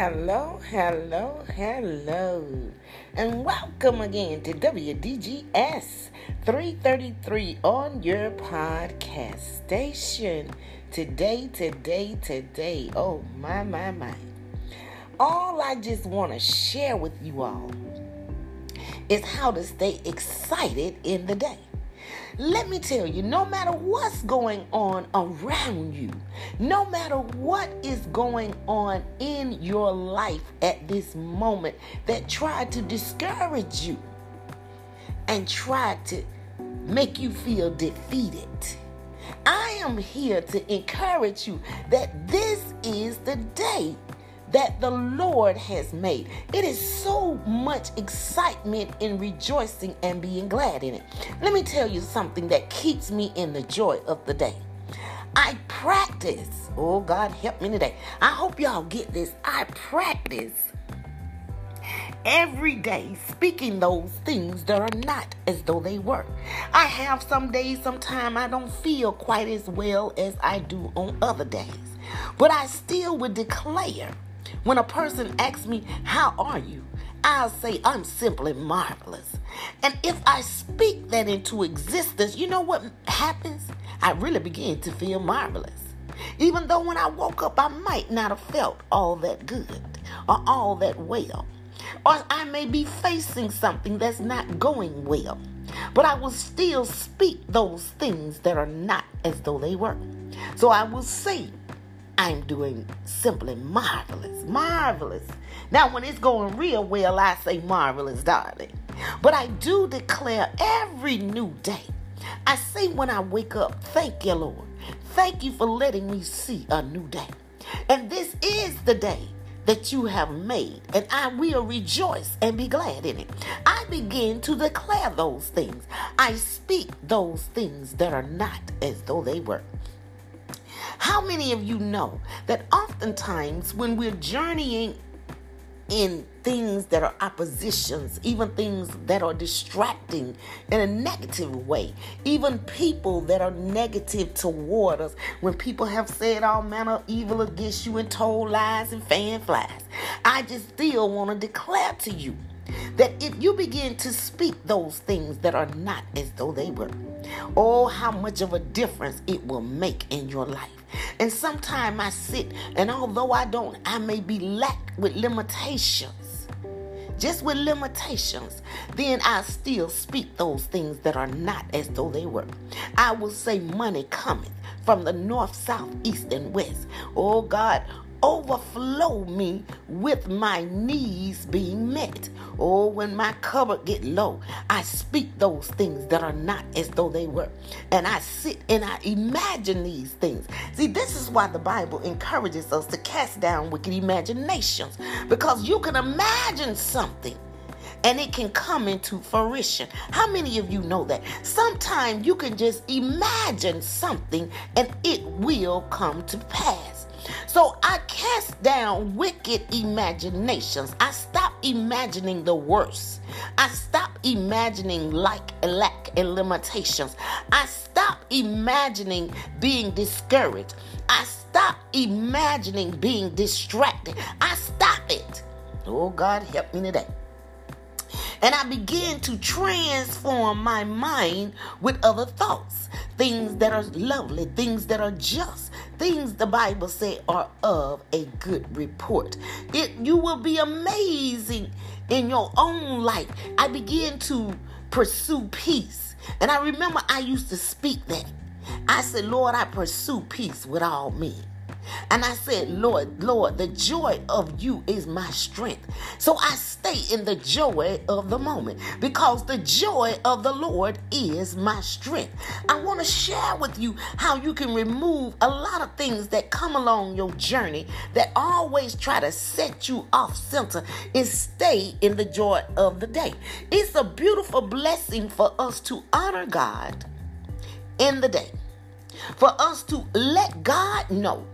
Hello, hello, hello, and welcome again to WDGS 333 on your podcast station. Today, today, today, oh my, my, my. All I just want to share with you all is how to stay excited in the day. Let me tell you, no matter what's going on around you, no matter what is going on in your life at this moment that tried to discourage you and tried to make you feel defeated, I am here to encourage you that this is the day that the Lord has made. It is so much excitement in rejoicing and being glad in it. Let me tell you something that keeps me in the joy of the day. I practice. Oh, God, help me today. I hope y'all get this. I practice every day speaking those things that are not as though they were. I have some days, sometime I don't feel quite as well as I do on other days, but I still would declare when a person asks me, How are you? I'll say, I'm simply marvelous. And if I speak that into existence, you know what happens? I really begin to feel marvelous. Even though when I woke up, I might not have felt all that good or all that well. Or I may be facing something that's not going well. But I will still speak those things that are not as though they were. So I will say, I'm doing simply marvelous, marvelous. Now, when it's going real well, I say marvelous, darling. But I do declare every new day. I say when I wake up, thank you, Lord. Thank you for letting me see a new day. And this is the day that you have made, and I will rejoice and be glad in it. I begin to declare those things. I speak those things that are not as though they were. How many of you know that oftentimes when we're journeying in things that are oppositions, even things that are distracting in a negative way, even people that are negative toward us, when people have said all manner of evil against you and told lies and fan flies, I just still want to declare to you that if you begin to speak those things that are not as though they were, oh, how much of a difference it will make in your life. And sometimes I sit, and although I don't, I may be lack with limitations, just with limitations, then I still speak those things that are not as though they were. I will say, Money cometh from the north, south, east, and west. Oh God, overflow me with my needs being met. Oh, when my cupboard get low, I speak those things that are not as though they were. And I sit and I imagine these things. See, this is why the Bible encourages us to cast down wicked imaginations. Because you can imagine something and it can come into fruition. How many of you know that? Sometimes you can just imagine something and it will come to pass. So I cast down wicked imaginations. I stop imagining the worst. I stop imagining like lack and limitations. I stop imagining being discouraged. I stop imagining being distracted. I stop it. Oh God, help me today. And I begin to transform my mind with other thoughts, things that are lovely, things that are just, things the Bible say are of a good report. It you will be amazing in your own life. I begin to pursue peace. And I remember I used to speak that. I said, Lord, I pursue peace with all men. And I said, Lord, Lord, the joy of you is my strength. So I stay in the joy of the moment because the joy of the Lord is my strength. I want to share with you how you can remove a lot of things that come along your journey that always try to set you off center and stay in the joy of the day. It's a beautiful blessing for us to honor God in the day, for us to let God know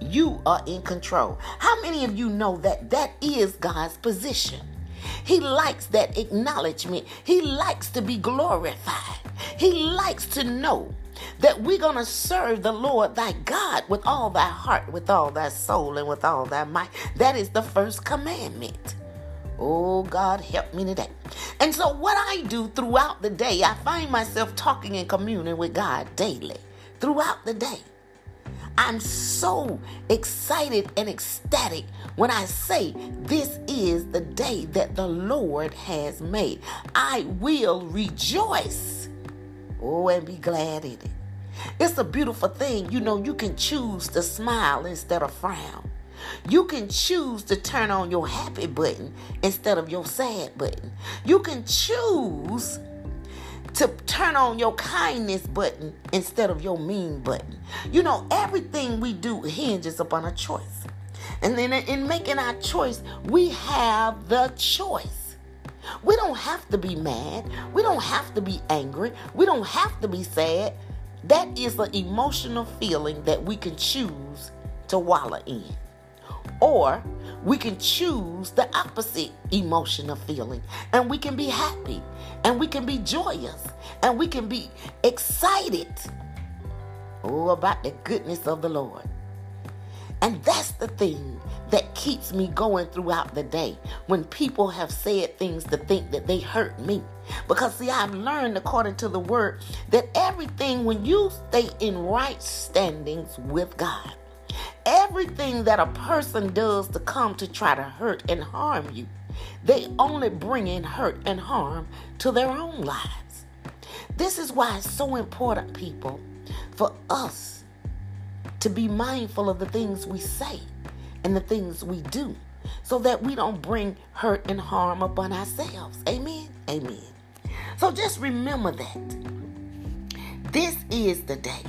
you are in control. How many of you know that that is God's position? He likes that acknowledgement. He likes to be glorified. He likes to know that we're going to serve the Lord thy God with all thy heart, with all thy soul, and with all thy might. That is the first commandment. Oh, God, help me today. And so, what I do throughout the day, I find myself talking and communing with God daily throughout the day. I'm so excited and ecstatic when I say, This is the day that the Lord has made. I will rejoice. Oh, and be glad in it. It's a beautiful thing. You know, you can choose to smile instead of frown. You can choose to turn on your happy button instead of your sad button. You can choose to turn on your kindness button instead of your mean button. You know, everything we do hinges upon a choice. And then in making our choice, we have the choice. We don't have to be mad. We don't have to be angry. We don't have to be sad. That is an emotional feeling that we can choose to wallow in. Or we can choose the opposite emotional feeling and we can be happy and we can be joyous and we can be excited oh, about the goodness of the Lord. And that's the thing that keeps me going throughout the day when people have said things to think that they hurt me. Because, see, I've learned according to the word that everything, when you stay in right standings with God, everything that a person does to come to try to hurt and harm you, they only bring in hurt and harm to their own lives. This is why it's so important, people, for us to be mindful of the things we say and the things we do so that we don't bring hurt and harm upon ourselves. Amen. Amen. So just remember that. This is the day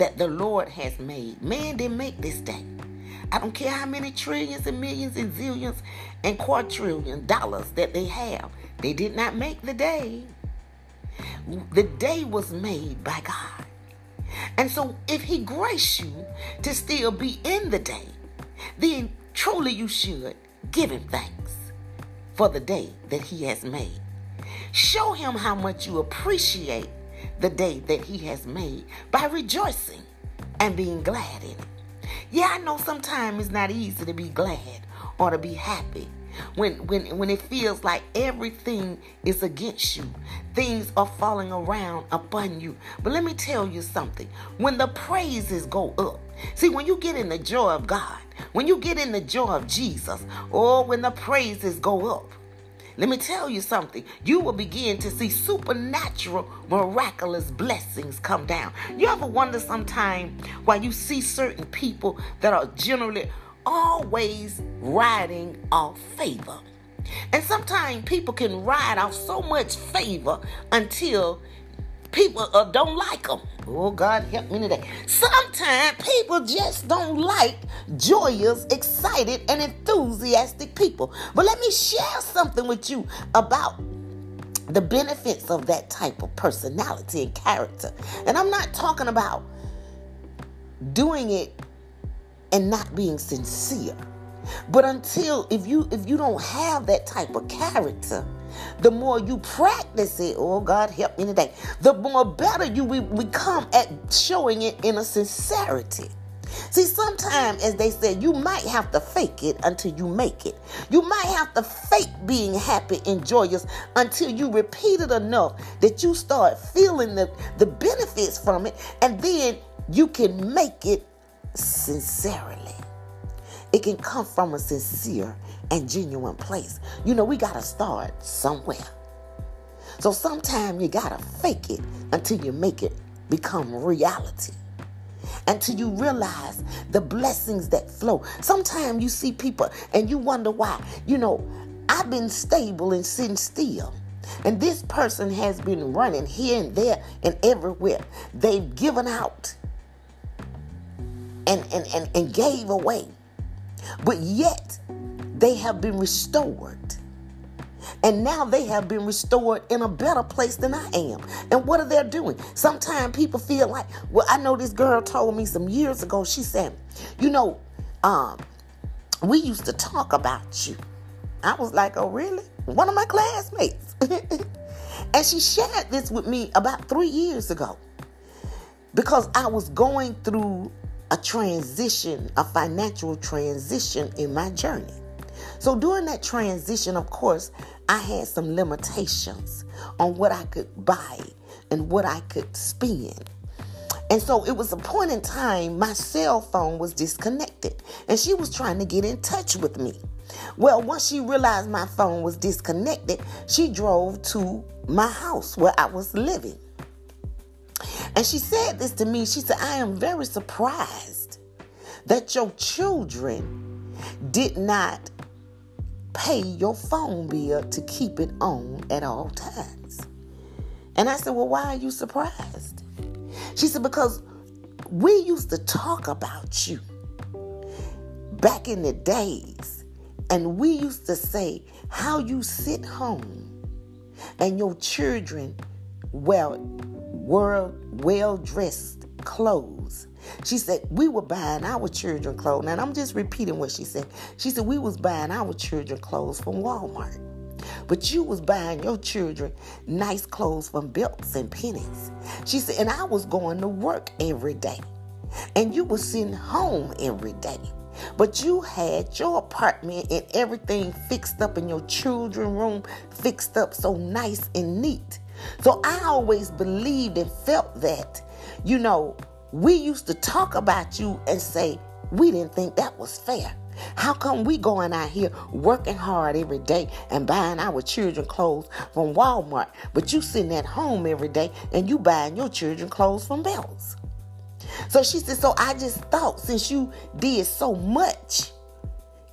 that the Lord has made. Man didn't make this day. I don't care how many trillions and millions and zillions and quadrillion dollars that they have. They did not make the day. The day was made by God. And so if he graced you to still be in the day, then truly you should give him thanks for the day that he has made. Show him how much you appreciate the day that he has made by rejoicing and being glad in it. Yeah, I know sometimes it's not easy to be glad or to be happy when when when it feels like everything is against you. Things are falling around upon you. But let me tell you something. When the praises go up see when you get in the joy of god when you get in the joy of jesus or when the praises go up let me tell you something. You will begin to see supernatural, miraculous blessings come down. You ever wonder sometime why you see certain people that are generally always riding off favor? And sometimes people can ride off so much favor until people uh, don't like them. Oh, God, help me today. Sometimes people just don't like joyous, excited, and enthusiastic people. But let me share something with you about the benefits of that type of personality and character. And I'm not talking about doing it and not being sincere. But until if you if you don't have that type of character, the more you practice it, oh God, help me today, the more better you will become at showing it in a sincerity. See, sometimes, as they said, you might have to fake it until you make it. You might have to fake being happy and joyous until you repeat it enough that you start feeling the, the benefits from it, and then you can make it sincerely. It can come from a sincere and genuine place. You know, we got to start somewhere. So sometimes you got to fake it until you make it become reality. Until you realize the blessings that flow. Sometimes you see people and you wonder why. You know, I've been stable and sitting still. And this person has been running here and there and everywhere. They've given out and, and, and, and gave away. But yet, they have been restored. And now they have been restored in a better place than I am. And what are they doing? Sometimes people feel like, well, I know this girl told me some years ago, she said, you know, um, we used to talk about you. I was like, oh, really? One of my classmates. and she shared this with me about three years ago. because I was going through a transition, a financial transition in my journey. So during that transition, of course, I had some limitations on what I could buy and what I could spend. And so it was a point in time my cell phone was disconnected and she was trying to get in touch with me. Well, once she realized my phone was disconnected, she drove to my house where I was living. And she said this to me. She said, I am very surprised that your children did not pay your phone bill to keep it on at all times. And I said, Well, why are you surprised? She said, Because we used to talk about you back in the days. And we used to say how you sit home and your children, well, well dressed clothes. She said we were buying our children clothes. And I'm just repeating what she said. She said we was buying our children clothes from Walmart. But you was buying your children nice clothes from Belks and Penney's. She said, and I was going to work every day. And you was sitting home every day. But you had your apartment and everything fixed up in your children room, fixed up so nice and neat. So I always believed and felt that, you know, we used to talk about you and say we didn't think that was fair. How come we going out here working hard every day and buying our children clothes from Walmart, but you sitting at home every day and you buying your children clothes from Bells? So she said, so I just thought since you did so much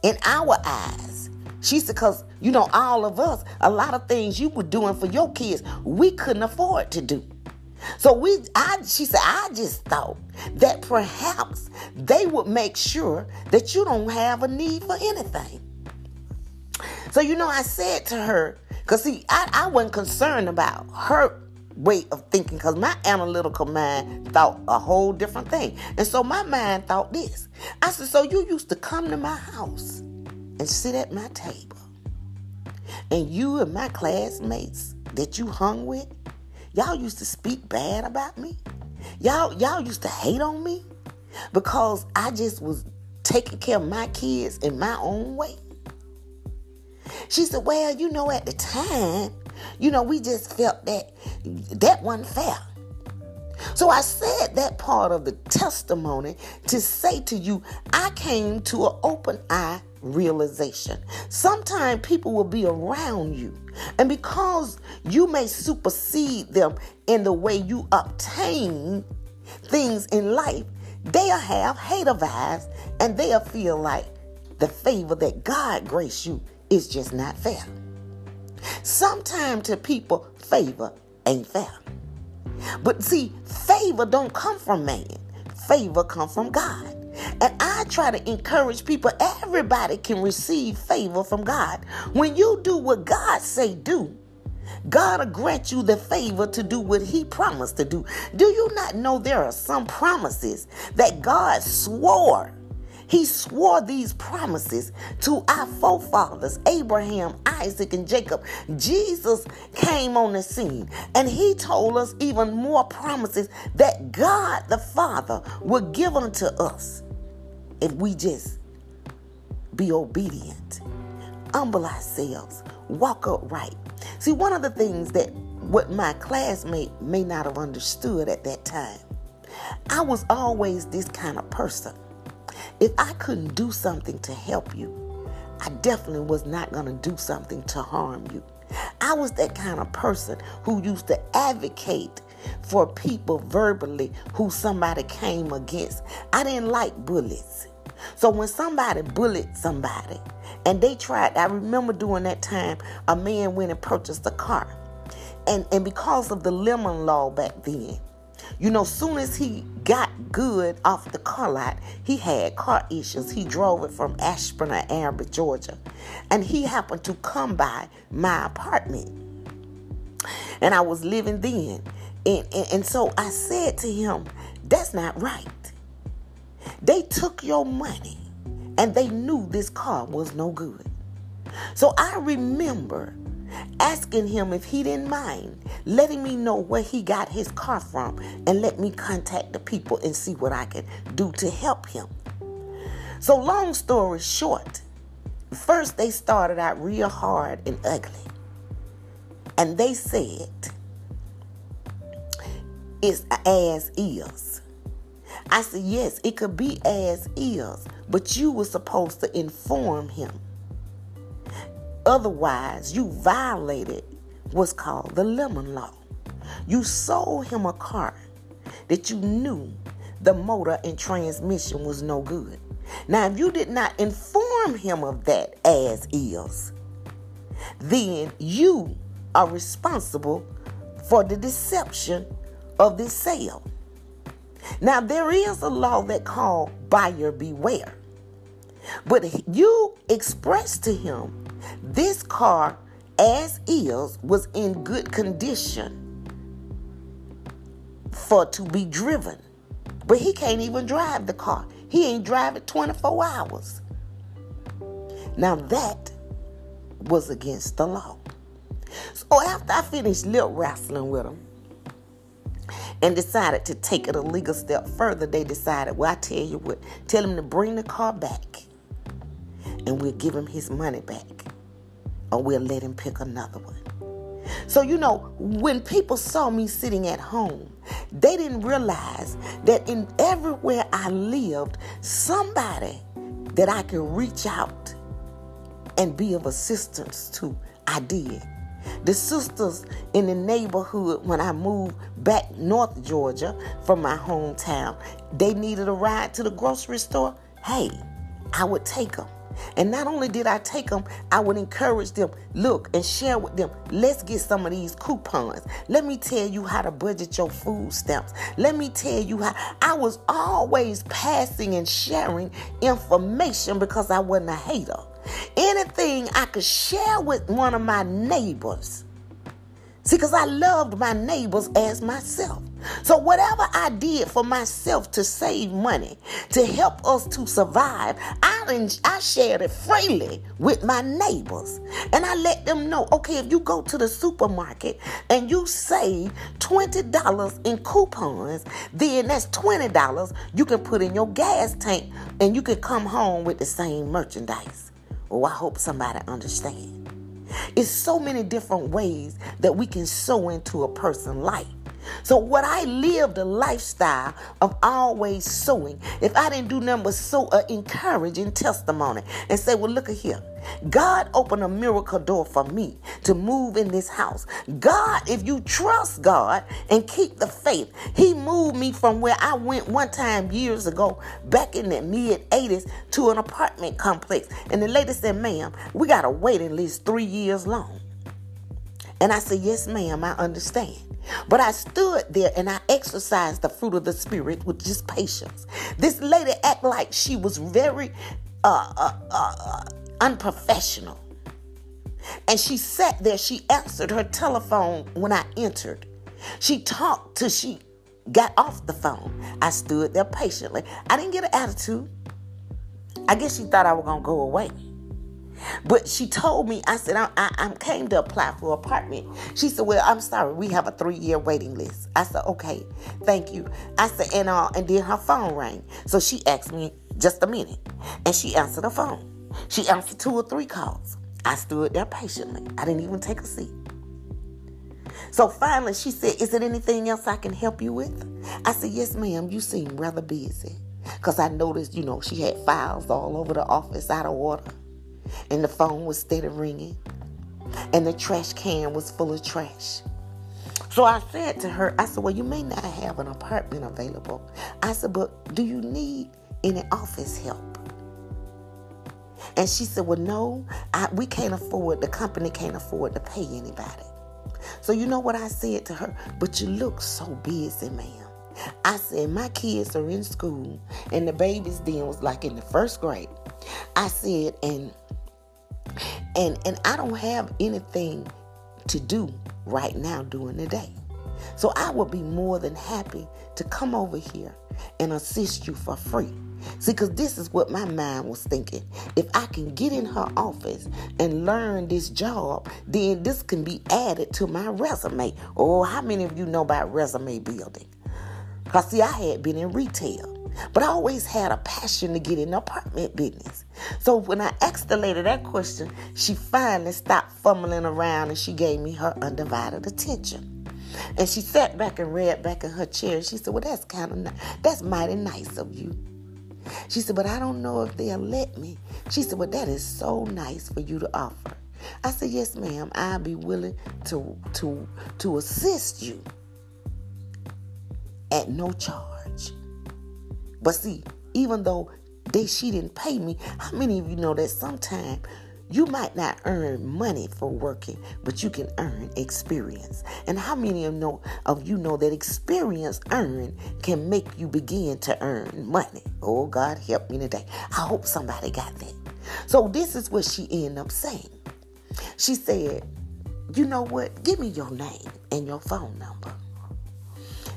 in our eyes, she said, because, you know, all of us, a lot of things you were doing for your kids, we couldn't afford to do. So we, I, she said, I just thought that perhaps they would make sure that you don't have a need for anything. So, you know, I said to her, because see, I, I wasn't concerned about her way of thinking because my analytical mind thought a whole different thing. And so my mind thought this. I said, So you used to come to my house and sit at my table, and you and my classmates that you hung with, y'all used to speak bad about me. Y'all, y'all used to hate on me because I just was taking care of my kids in my own way. She said, Well, you know, at the time, you know, we just felt that that wasn't fair. So I said that part of the testimony to say to you, I came to an open eye realization. Sometimes people will be around you, and because you may supersede them in the way you obtain things in life, they'll have hater vibes and they'll feel like the favor that God graced you is just not fair. Sometimes to people, favor ain't fair. But see, favor don't come from man. Favor come from God. And I try to encourage people, everybody can receive favor from God. When you do what God say do, God will grant you the favor to do what he promised to do. Do you not know there are some promises that God swore he swore these promises to our forefathers, Abraham, Isaac, and Jacob. Jesus came on the scene and he told us even more promises that God the Father would give unto us if we just be obedient, humble ourselves, walk upright. See, one of the things that what my classmate may not have understood at that time, I was always this kind of person if I couldn't do something to help you, I definitely was not going to do something to harm you. I was that kind of person who used to advocate for people verbally who somebody came against. I didn't like bullies. So when somebody bullied somebody and they tried, I remember during that time, a man went and purchased a car. And, and because of the lemon law back then, you know, soon as he got good off the car lot, he had car issues. He drove it from Ashburn or Arabi, Georgia. And he happened to come by my apartment. And I was living then. And, and, and so I said to him, That's not right. They took your money and they knew this car was no good. So I remember asking him if he didn't mind letting me know where he got his car from and let me contact the people and see what I can do to help him. So, long story short, first they started out real hard and ugly. And they said, it's as is. I said, yes, it could be as is, but you were supposed to inform him. Otherwise, you violated what's called the lemon law. You sold him a car that you knew the motor and transmission was no good. Now, if you did not inform him of that as is, then you are responsible for the deception of this sale. Now, there is a law that called buyer beware. But you expressed to him this car as is was in good condition for to be driven. But he can't even drive the car. He ain't driving 24 hours. Now that was against the law. So after I finished lip wrestling with him and decided to take it a legal step further, they decided, well, I tell you what, tell him to bring the car back and we'll give him his money back or we'll let him pick another one. So, you know, when people saw me sitting at home, they didn't realize that in everywhere I lived, somebody that I could reach out and be of assistance to, I did. The sisters in the neighborhood, when I moved back north Georgia from my hometown, they needed a ride to the grocery store. Hey, I would take them. And not only did I take them, I would encourage them, look and share with them. Let's get some of these coupons. Let me tell you how to budget your food stamps. Let me tell you how I was always passing and sharing information because I wasn't a hater. Anything I could share with one of my neighbors. See, because I loved my neighbors as myself. So, whatever I did for myself to save money, to help us to survive, I, I shared it freely with my neighbors. And I let them know okay, if you go to the supermarket and you save $20 in coupons, then that's $20 you can put in your gas tank and you can come home with the same merchandise. Oh, I hope somebody understands. It's so many different ways that we can sow into a person's life. So what I lived a lifestyle of always sowing. If I didn't do nothing but sow an encouraging testimony and say, well, look at here. God opened a miracle door for me to move in this house. God, if you trust God and keep the faith, He moved me from where I went one time years ago, back in the mid 80s, to an apartment complex. And the lady said, ma'am, we got to wait at least three years long. And I said, yes, ma'am, I understand. But I stood there and I exercised the fruit of the Spirit with just patience. This lady act like she was very uh, uh, uh, unprofessional. And she sat there, she answered her telephone when I entered. She talked till she got off the phone. I stood there patiently. I didn't get an attitude. I guess she thought I was going to go away. But she told me, I said, I, I, I came to apply for an apartment. She said, Well, I'm sorry, we have a three year waiting list. I said, Okay, thank you. I said, and uh, and then her phone rang. So she asked me just a minute. And she answered the phone. She answered two or three calls. I stood there patiently. I didn't even take a seat. So finally she said, Is there anything else I can help you with? I said, Yes, ma'am. You seem rather busy. Because I noticed, you know, she had files all over the office out of order and the phone was steady ringing, and the trash can was full of trash. So I said to her, I said, Well, you may not have an apartment available. I said, But do you need any office help? And she said, Well, no, I, we can't afford, the company can't afford to pay anybody. So you know what I said to her? But you look so busy, ma'am. I said, My kids are in school, and the baby's then was like in the first grade. I said, and and and I don't have anything to do right now during the day. So I would be more than happy to come over here and assist you for free. See, because this is what my mind was thinking. If I can get in her office and learn this job, then this can be added to my resume. Oh, how many of you know about resume building? Because, see, I had been in retail. But I always had a passion to get in the apartment business. So when I asked the lady that question, she finally stopped fumbling around and she gave me her undivided attention. And she sat back and read back in her chair. She said, Well, that's kind of. That's mighty nice of you. She said, But I don't know if they'll let me. She said, Well, that is so nice for you to offer. I said, Yes, ma'am. I'll be willing to to to assist you at no charge. But see, even though they she didn't pay me, how many of you know that sometimes you might not earn money for working, but you can earn experience. And how many of, know, of you know that experience earned can make you begin to earn money? Oh, God, help me today. I hope somebody got that. So, this is what she ended up saying. She said, You know what? Give me your name and your phone number.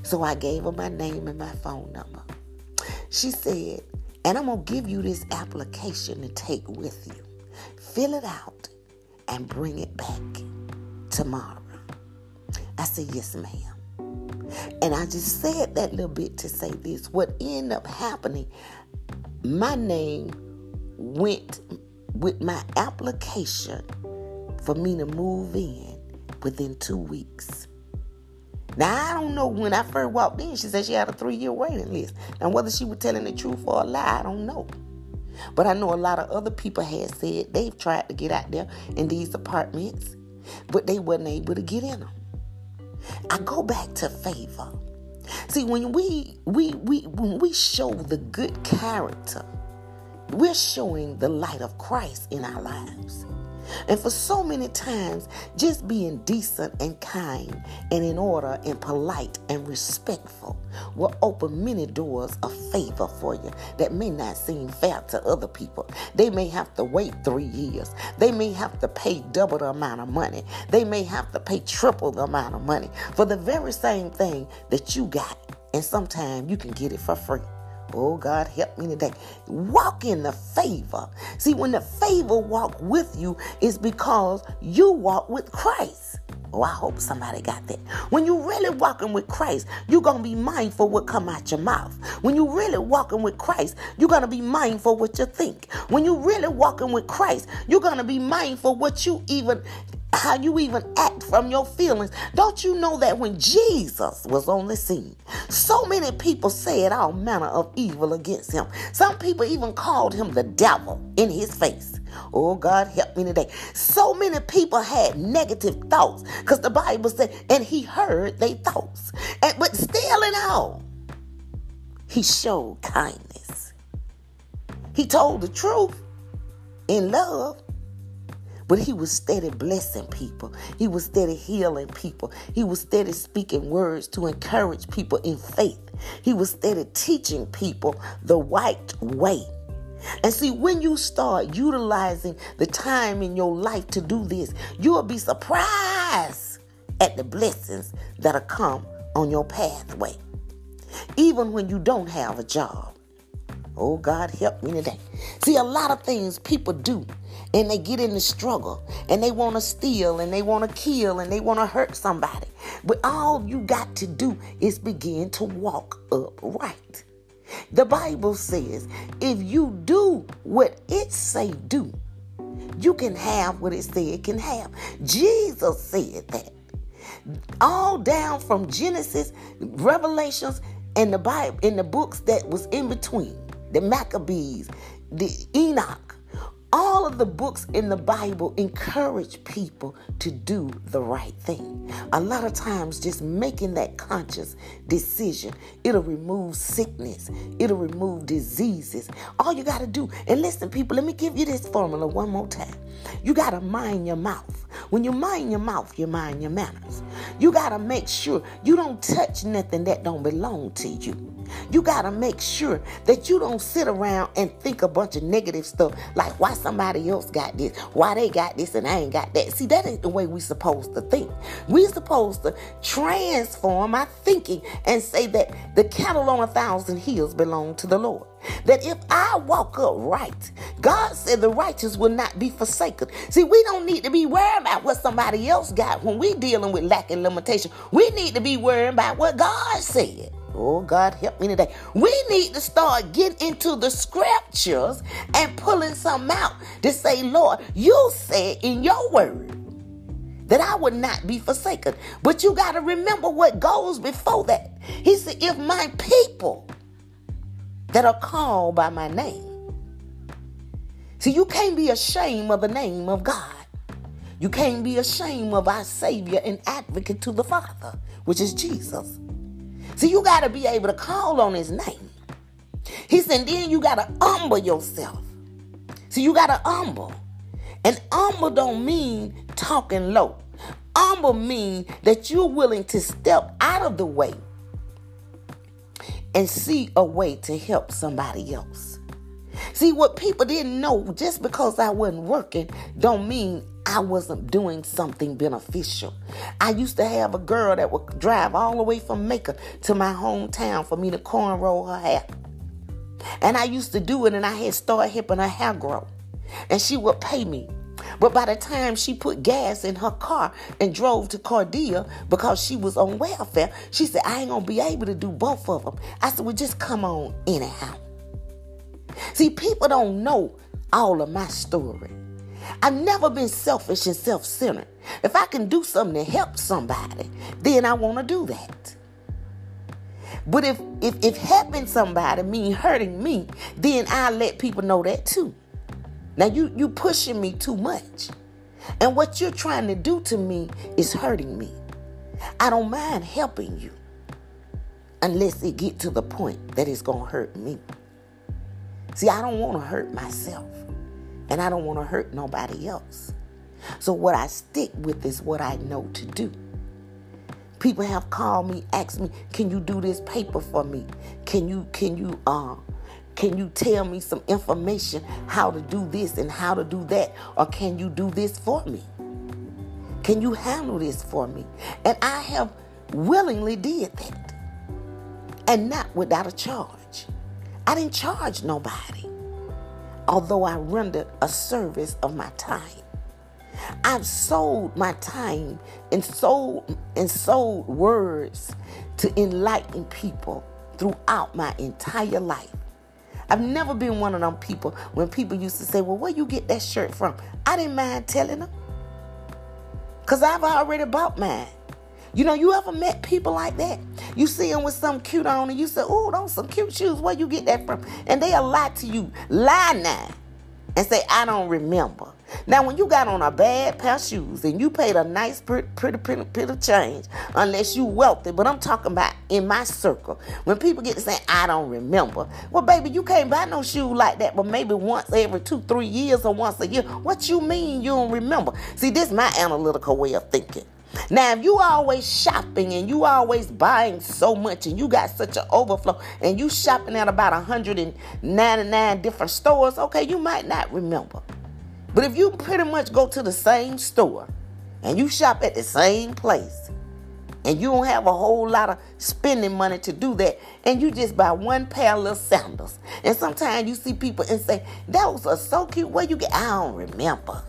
So, I gave her my name and my phone number. She said, And I'm going to give you this application to take with you fill it out, and bring it back tomorrow. I said, Yes, ma'am. And I just said that little bit to say this. What ended up happening, my name went with my application for me to move in within two weeks. Now, I don't know when I first walked in, she said she had a three year waiting list. Now, whether she was telling the truth or a lie, I don't know. But I know a lot of other people had said they've tried to get out there in these apartments, but they wasn't able to get in them. I go back to favor. See, when we we we when we show the good character, we're showing the light of Christ in our lives. And for so many times, just being decent and kind and in order and polite and respectful will open many doors of favor for you that may not seem fair to other people. They may have to wait three years. They may have to pay double the amount of money. They may have to pay triple the amount of money for the very same thing that you got. And sometimes you can get it for free. Oh, God, help me today. Walk in the favor. See, when the favor walk with you, is because you walk with Christ. Oh, I hope somebody got that. When you really walking with Christ, you're gonna be mindful what come out your mouth. When you really walking with Christ, you're gonna be mindful what you think. When you really walking with Christ, you're gonna be mindful what you even how you even act from your feelings. Don't you know that when Jesus was on the scene, so many people said all manner of evil against him. Some people even called him the devil in his face. Oh, God, help me today. So many people had negative thoughts because the Bible said, and he heard their thoughts. And, but still in all, he showed kindness. He told the truth in love but he was steady blessing people. He was steady healing people. He was steady speaking words to encourage people in faith. He was steady teaching people the right way. And see, when you start utilizing the time in your life to do this, you'll be surprised at the blessings that'll come on your pathway. Even when you don't have a job. Oh, God, help me today. See, a lot of things people do and they get in the struggle and they want to steal and they want to kill and they want to hurt somebody. But all you got to do is begin to walk upright. The Bible says if you do what it say do, you can have what it said it can have. Jesus said that. All down from Genesis, Revelations, and the Bible in the books that was in between, the Maccabees, the Enoch, all of the books in the Bible encourage people to do the right thing. A lot of times, just making that conscious decision, it'll remove sickness, it'll remove diseases. All you got to do, and listen, people, let me give you this formula one more time. You got to mind your mouth. When you mind your mouth, you mind your manners. You got to make sure you don't touch nothing that don't belong to you. You got to make sure that you don't sit around and think a bunch of negative stuff like why somebody else got this, why they got this and I ain't got that. See, that ain't the way we supposed to think. we supposed to transform our thinking and say that the cattle on a thousand hills belong to the Lord. That if I walk upright, God said the righteous will not be forsaken. See, we don't need to be worried about what somebody else got when we dealing with lack and limitation. We need to be worried about what God said. Oh, God, help me today. We need to start getting into the scriptures and pulling some out to say, Lord, you said in your word that I would not be forsaken. But you got to remember what goes before that. He said, if my people that are called by my name. See, you can't be ashamed of the name of God. You can't be ashamed of our Savior and advocate to the Father, which is Jesus. See, you got to be able to call on His name. He said, then you got to humble yourself. See, you got to humble. And humble don't mean talking low. Humble mean that you're willing to step out of the way and see a way to help somebody else. See, what people didn't know, just because I wasn't working, don't mean I wasn't doing something beneficial. I used to have a girl that would drive all the way from Macon to my hometown for me to cornrow her hair. And I used to do it, and I had started helping her hair grow. And she would pay me but by the time she put gas in her car and drove to Cardia because she was on welfare, she said, I ain't gonna be able to do both of them. I said, Well, just come on anyhow. See, people don't know all of my story. I've never been selfish and self centered. If I can do something to help somebody, then I want to do that. But if, if, if helping somebody mean hurting me, then I let people know that too. Now you you pushing me too much. And what you're trying to do to me is hurting me. I don't mind helping you unless it get to the point that it's going to hurt me. See, I don't want to hurt myself and I don't want to hurt nobody else. So what I stick with is what I know to do. People have called me, asked me, "Can you do this paper for me? Can you can you uh can you tell me some information how to do this and how to do that? Or can you do this for me? Can you handle this for me? And I have willingly did that. And not without a charge. I didn't charge nobody. Although I rendered a service of my time. I've sold my time and sold and sold words to enlighten people throughout my entire life. I've never been one of them people when people used to say, Well, where you get that shirt from? I didn't mind telling them. Because I've already bought mine. You know, you ever met people like that? You see them with some cute on and you say, Oh, those some cute shoes. Where you get that from? And they'll lie to you. Lie now and say, I don't remember. Now, when you got on a bad pair of shoes and you paid a nice, pretty, pretty, pretty, pretty change, unless you wealthy, but I'm talking about in my circle, when people get to say, I don't remember. Well, baby, you can't buy no shoe like that, but maybe once every two, three years or once a year. What you mean you don't remember? See, this is my analytical way of thinking. Now, if you always shopping and you always buying so much and you got such an overflow and you shopping at about 199 different stores, okay, you might not remember. But if you pretty much go to the same store and you shop at the same place and you don't have a whole lot of spending money to do that and you just buy one pair of little sandals and sometimes you see people and say that was so cute. Where you get i don't remember.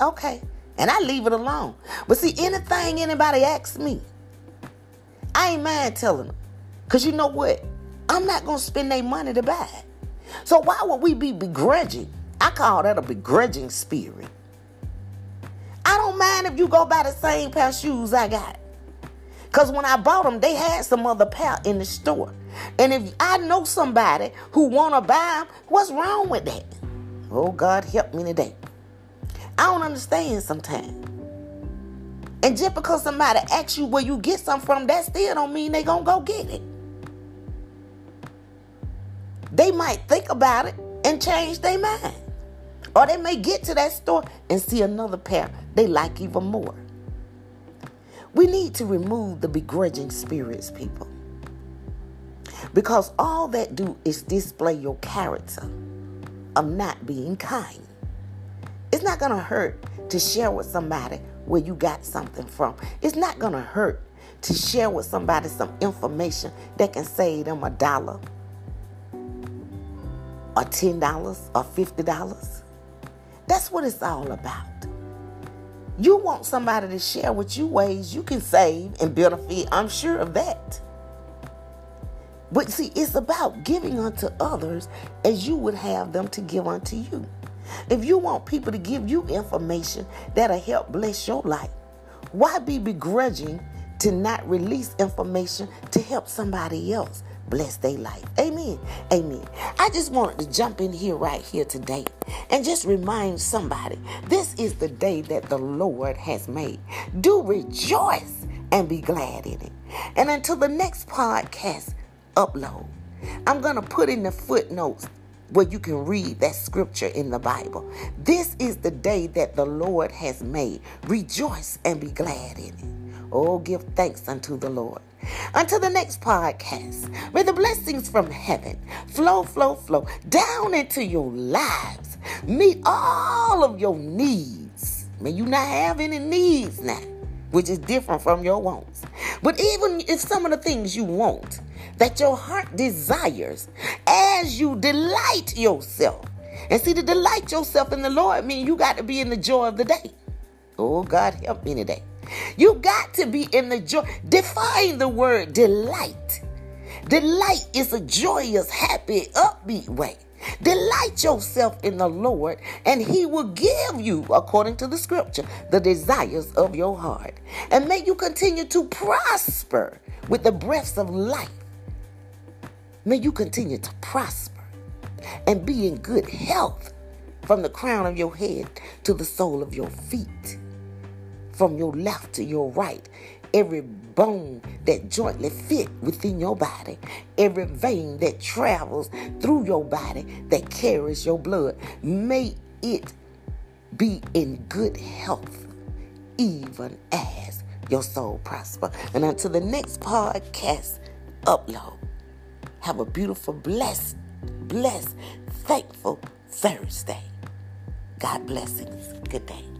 Okay and I leave it alone. But see, anything anybody asks me, I ain't mind telling them. Because you know what? I'm not going to spend their money to buy. So why would we be begrudging? I call that a begrudging spirit. I don't mind if you go buy the same pair of shoes I got. Because when I bought them, they had some other pair in the store. And if I know somebody who want to buy them, what's wrong with that? Oh, God, help me today. I don't understand sometimes. And just because somebody asks you where you get something from, that still don't mean they gonna go get it. They might think about it and change their mind. Or they may get to that store and see another pair they like even more. We need to remove the begrudging spirits, people. Because all that do is display your character of not being kind. Not going to hurt to share with somebody where you got something from. It's not going to hurt to share with somebody some information that can save them a dollar or $10 or $50. That's what it's all about. You want somebody to share with you ways you can save and benefit. I'm sure of that. But see, it's about giving unto others as you would have them to give unto you. If you want people to give you information that'll help bless your life, why be begrudging to not release information to help somebody else bless their life? Amen. Amen. I just wanted to jump in here right here today and just remind somebody this is the day that the Lord has made. Do rejoice and be glad in it. And until the next podcast upload, I'm going to put in the footnotes where you can read that scripture in the Bible. This is the day that the Lord has made. Rejoice and be glad in it. Oh, give thanks unto the Lord. Until the next podcast, may the blessings from heaven flow, flow, flow down into your lives. Meet all of your needs. May you not have any needs now, which is different from your wants. But even if some of the things you want, that your heart desires as you delight yourself. And see, to delight yourself in the Lord means you got to be in the joy of the day. Oh, God, help me today. You got to be in the joy. Define the word delight. Delight is a joyous, happy, upbeat way. Delight yourself in the Lord, and He will give you, according to the scripture, the desires of your heart. And may you continue to prosper with the breaths of life May you continue to prosper and be in good health from the crown of your head to the sole of your feet, from your left to your right. Every bone that jointly fit within your body, every vein that travels through your body that carries your blood, may it be in good health, even as your soul prosper. And until the next podcast upload, have a beautiful, blessed, blessed, thankful Thursday. God blessings. Good day.